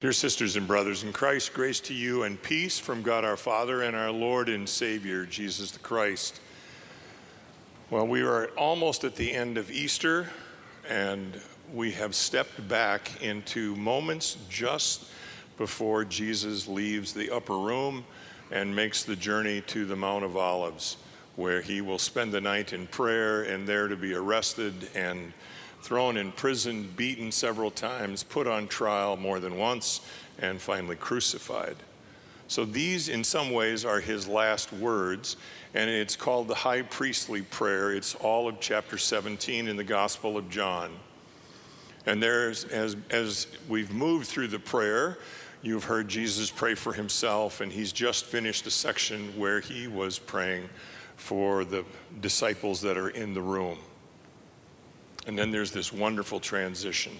Dear sisters and brothers in Christ, grace to you and peace from God our Father and our Lord and Savior, Jesus the Christ. Well, we are almost at the end of Easter, and we have stepped back into moments just before Jesus leaves the upper room and makes the journey to the Mount of Olives, where he will spend the night in prayer and there to be arrested and thrown in prison, beaten several times, put on trial more than once, and finally crucified. So these, in some ways, are his last words, and it's called the high priestly prayer. It's all of chapter 17 in the Gospel of John. And there's, as, as we've moved through the prayer, you've heard Jesus pray for himself, and he's just finished a section where he was praying for the disciples that are in the room. And then there's this wonderful transition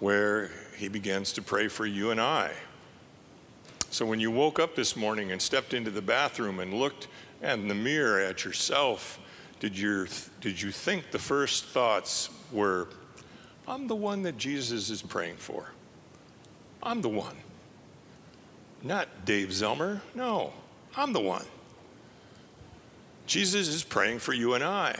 where he begins to pray for you and I. So when you woke up this morning and stepped into the bathroom and looked in the mirror at yourself, did, your, did you think the first thoughts were, I'm the one that Jesus is praying for? I'm the one. Not Dave Zelmer. No, I'm the one. Jesus is praying for you and I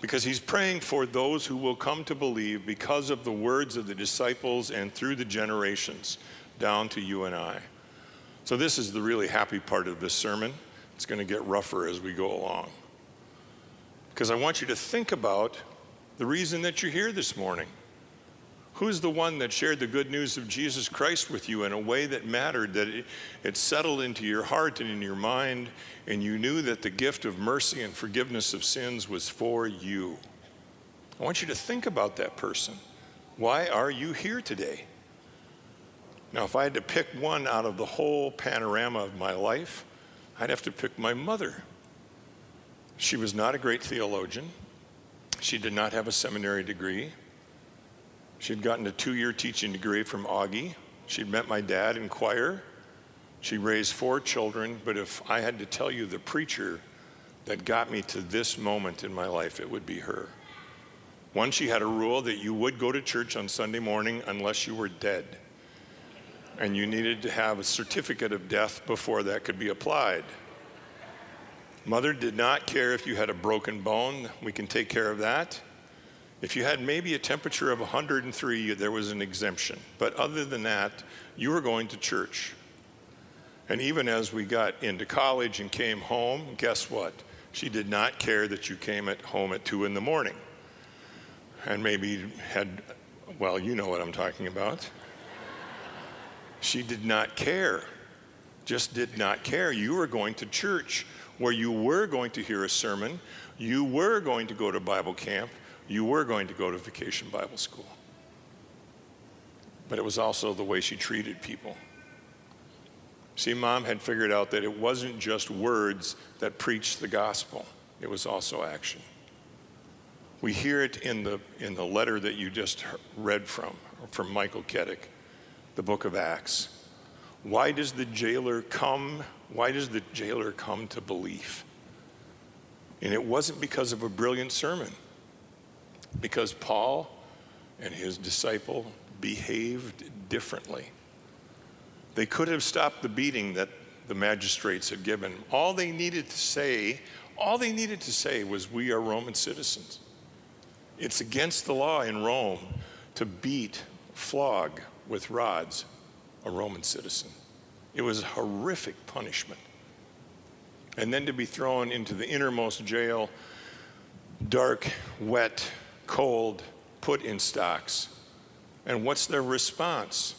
because he's praying for those who will come to believe because of the words of the disciples and through the generations down to you and I. So, this is the really happy part of this sermon. It's going to get rougher as we go along. Because I want you to think about the reason that you're here this morning. Who's the one that shared the good news of Jesus Christ with you in a way that mattered, that it, it, settled into your heart and in your mind, and you knew that the gift of mercy and forgiveness of sins was for you? I want you to think about that person. Why are you here today? Now, if I had to pick one out of the whole panorama of my life, I'd have to pick my mother. She was not a great theologian. She did not have a seminary degree. She'd gotten a two year teaching degree from Augie. She'd met my dad in choir. She raised four children, but if I had to tell you the preacher that got me to this moment in my life, it would be her. One, she had a rule that you would go to church on Sunday morning unless you were dead. And you needed to have a certificate of death before that could be applied. Mother did not care if you had a broken bone, we can take care of that. If you had maybe a temperature of 103, there was an exemption. But other than that, you were going to church. And even as we got into college and came home, guess what? She did not care that you came at home at 2 in the morning. And maybe had, well, you know what I'm talking about. She did not care, just did not care. You were going to church where you were going to hear a sermon, you were going to go to Bible camp, you were going to go to vacation Bible school. But it was also the way she treated people. See, mom had figured out that it wasn't just words that preached the gospel, it was also action. We hear it in the, in the letter that you just read from, from Michael Keddick, the book of Acts. Why does the jailer come? Why does the jailer come to belief? And it wasn't because of a brilliant sermon because Paul and his disciple behaved differently. They could have stopped the beating that the magistrates had given. All they needed to say, all they needed to say was, We are Roman citizens. It's against the law in Rome to beat, flog with rods a Roman citizen. It was a horrific punishment. And then to be thrown into the innermost jail, dark, wet, cold, put in stocks. And what's their response?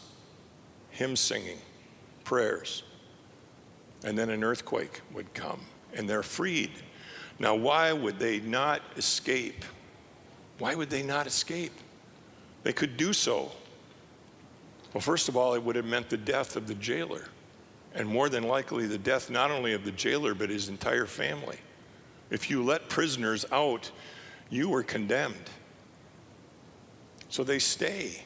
Hymn singing, prayers. And then an earthquake would come, and they're freed. Now, why would they not escape? Why would they not escape? They could do so. Well, first of all, it would have meant the death of the jailer, and more than likely, the death not only of the jailer, but his entire family. If you let prisoners out, you were condemned. So they stay.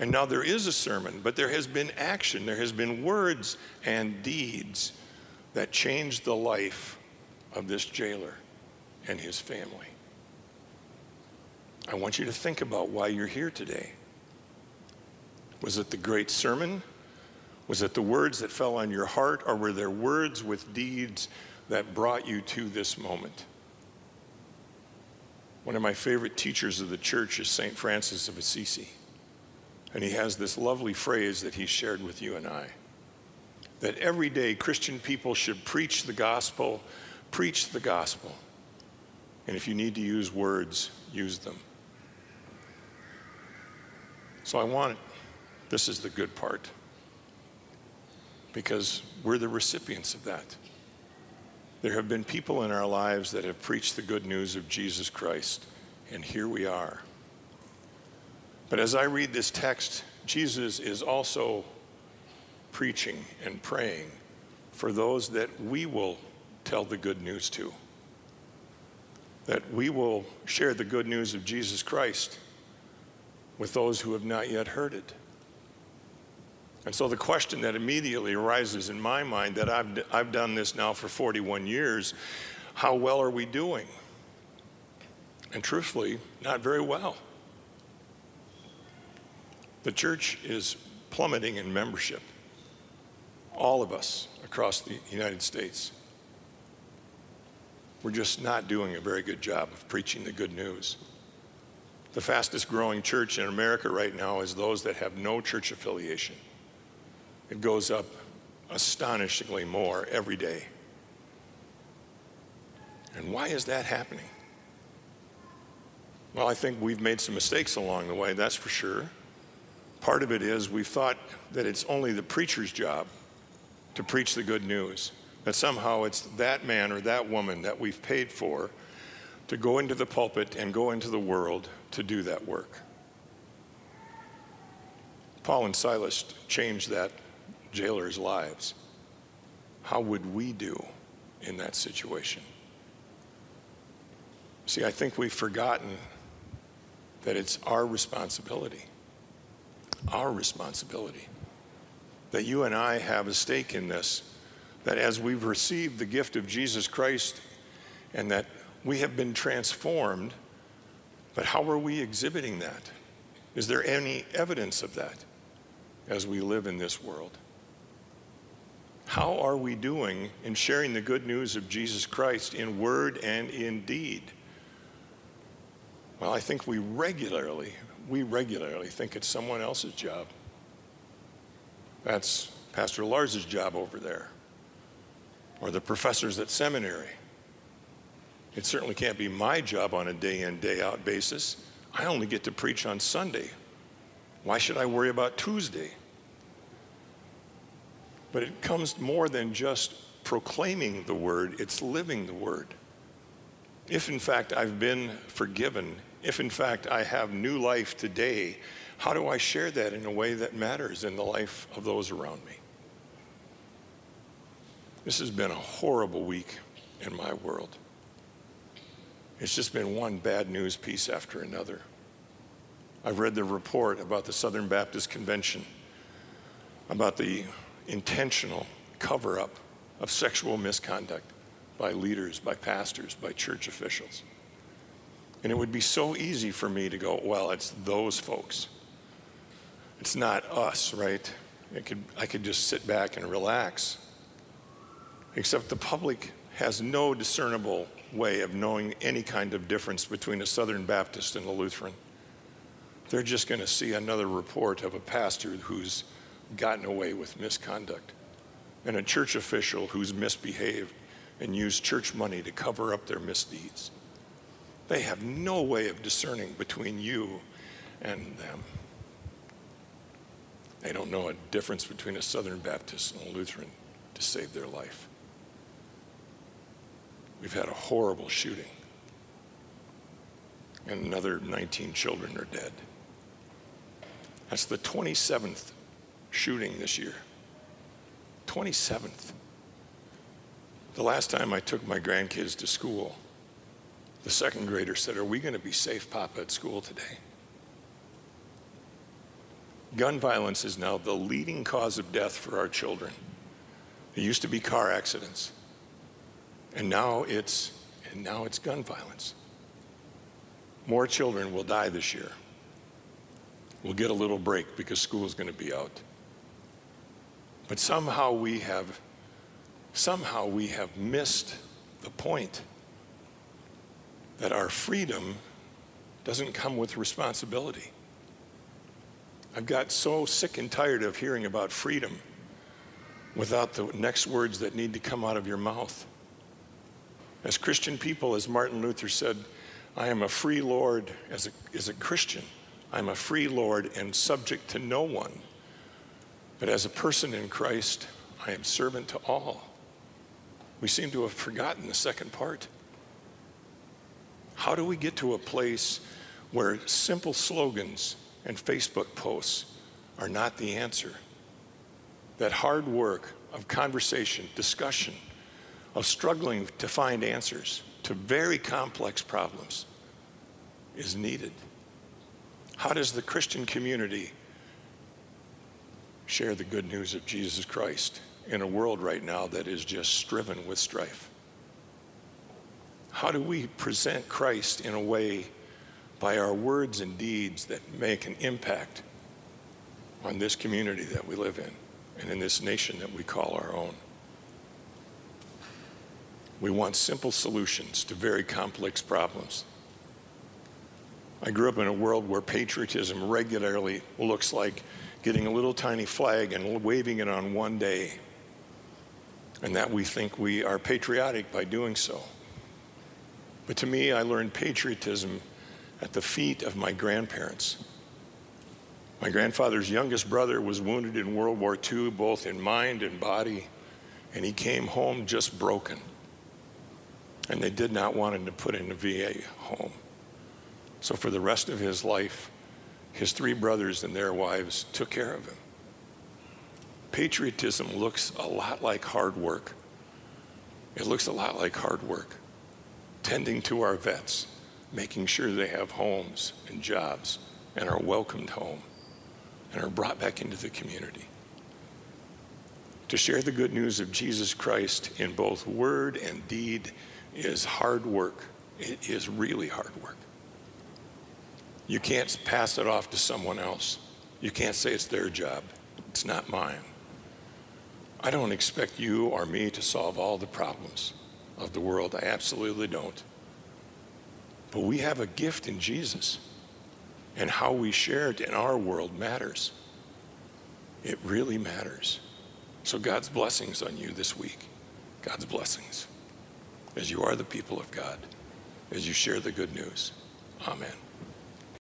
And now there is a sermon, but there has been action, there has been words and deeds that changed the life of this jailer and his family. I want you to think about why you're here today. Was it the great sermon? Was it the words that fell on your heart, or were there words with deeds that brought you to this moment? One of my favorite teachers of the church is St. Francis of Assisi. And he has this lovely phrase that he shared with you and I that every day Christian people should preach the gospel, preach the gospel. And if you need to use words, use them. So I want, this is the good part, because we're the recipients of that. There have been people in our lives that have preached the good news of Jesus Christ, and here we are. But as I read this text, Jesus is also preaching and praying for those that we will tell the good news to, that we will share the good news of Jesus Christ with those who have not yet heard it. And so the question that immediately arises in my mind that I've, I've done this now for 41 years how well are we doing? And truthfully, not very well. The church is plummeting in membership, all of us across the United States. We're just not doing a very good job of preaching the good news. The fastest growing church in America right now is those that have no church affiliation. It goes up astonishingly more every day. And why is that happening? Well, I think we've made some mistakes along the way, that's for sure. Part of it is we've thought that it's only the preacher's job to preach the good news, that somehow it's that man or that woman that we've paid for to go into the pulpit and go into the world to do that work. Paul and Silas changed that jailers' lives. How would we do in that situation? See, I think we've forgotten that it's our responsibility, our responsibility, that you and I have a stake in this, that as we've received the gift of Jesus Christ and that we have been transformed, but how are we exhibiting that? Is there any evidence of that as we live in this world? How are we doing in sharing the good news of Jesus Christ in word and in deed? Well, I think we regularly, we regularly think it's someone else's job. That's Pastor Lars's job over there, or the professors at seminary. It certainly can't be my job on a day in, day out basis. I only get to preach on Sunday. Why should I worry about Tuesday? But it comes more than just proclaiming the word, it's living the word. If in fact I've been forgiven, if in fact I have new life today, how do I share that in a way that matters in the life of those around me? This has been a horrible week in my world. It's just been one bad news piece after another. I've read the report about the Southern Baptist Convention, about the intentional cover up of sexual misconduct by leaders, by pastors, by church officials. And it would be so easy for me to go, well, it's those folks. It's not us, right? I could, I could just sit back and relax. Except the public has no discernible way of knowing any kind of difference between a Southern Baptist and a Lutheran. They're just going to see another report of a pastor who's gotten away with misconduct, and a church official who's misbehaved and used church money to cover up their misdeeds. They have no way of discerning between you and them. They don't know a difference between a Southern Baptist and a Lutheran to save their life. We've had a horrible shooting, and another 19 children are dead. That's the 27th shooting this year. 27th. The last time I took my grandkids to school, the second grader said, Are we going to be safe, Papa, at school today? Gun violence is now the leading cause of death for our children. It used to be car accidents, and now it's, and now it's gun violence. More children will die this year we'll get a little break because school is going to be out. But somehow we have somehow we have missed the point that our freedom doesn't come with responsibility. I've got so sick and tired of hearing about freedom without the next words that need to come out of your mouth. As Christian people, as Martin Luther said, I am a free Lord as a, as a Christian. I'm a free Lord and subject to no one. But as a person in Christ, I am servant to all. We seem to have forgotten the second part. How do we get to a place where simple slogans and Facebook posts are not the answer? That hard work of conversation, discussion, of struggling to find answers to very complex problems is needed. How does the Christian community share the good news of Jesus Christ in a world right now that is just striven with strife? How do we present Christ in a way by our words and deeds that make an impact on this community that we live in and in this nation that we call our own? We want simple solutions to very complex problems. I grew up in a world where patriotism regularly looks like getting a little tiny flag and waving it on one day, and that we think we are patriotic by doing so. But to me, I learned patriotism at the feet of my grandparents. My grandfather's youngest brother was wounded in World War II, both in mind and body, and he came home just broken and they did not want him to put in a VA home. So for the rest of his life, his three brothers and their wives took care of him. Patriotism looks a lot like hard work. It looks a lot like hard work. Tending to our vets, making sure they have homes and jobs and are welcomed home and are brought back into the community. To share the good news of Jesus Christ in both word and deed is hard work. It is really hard work. You can't pass it off to someone else. You can't say it's their job. It's not mine. I don't expect you or me to solve all the problems of the world. I absolutely don't. But we have a gift in Jesus, and how we share it in our world matters. It really matters. So, God's blessings on you this week. God's blessings as you are the people of God, as you share the good news. Amen.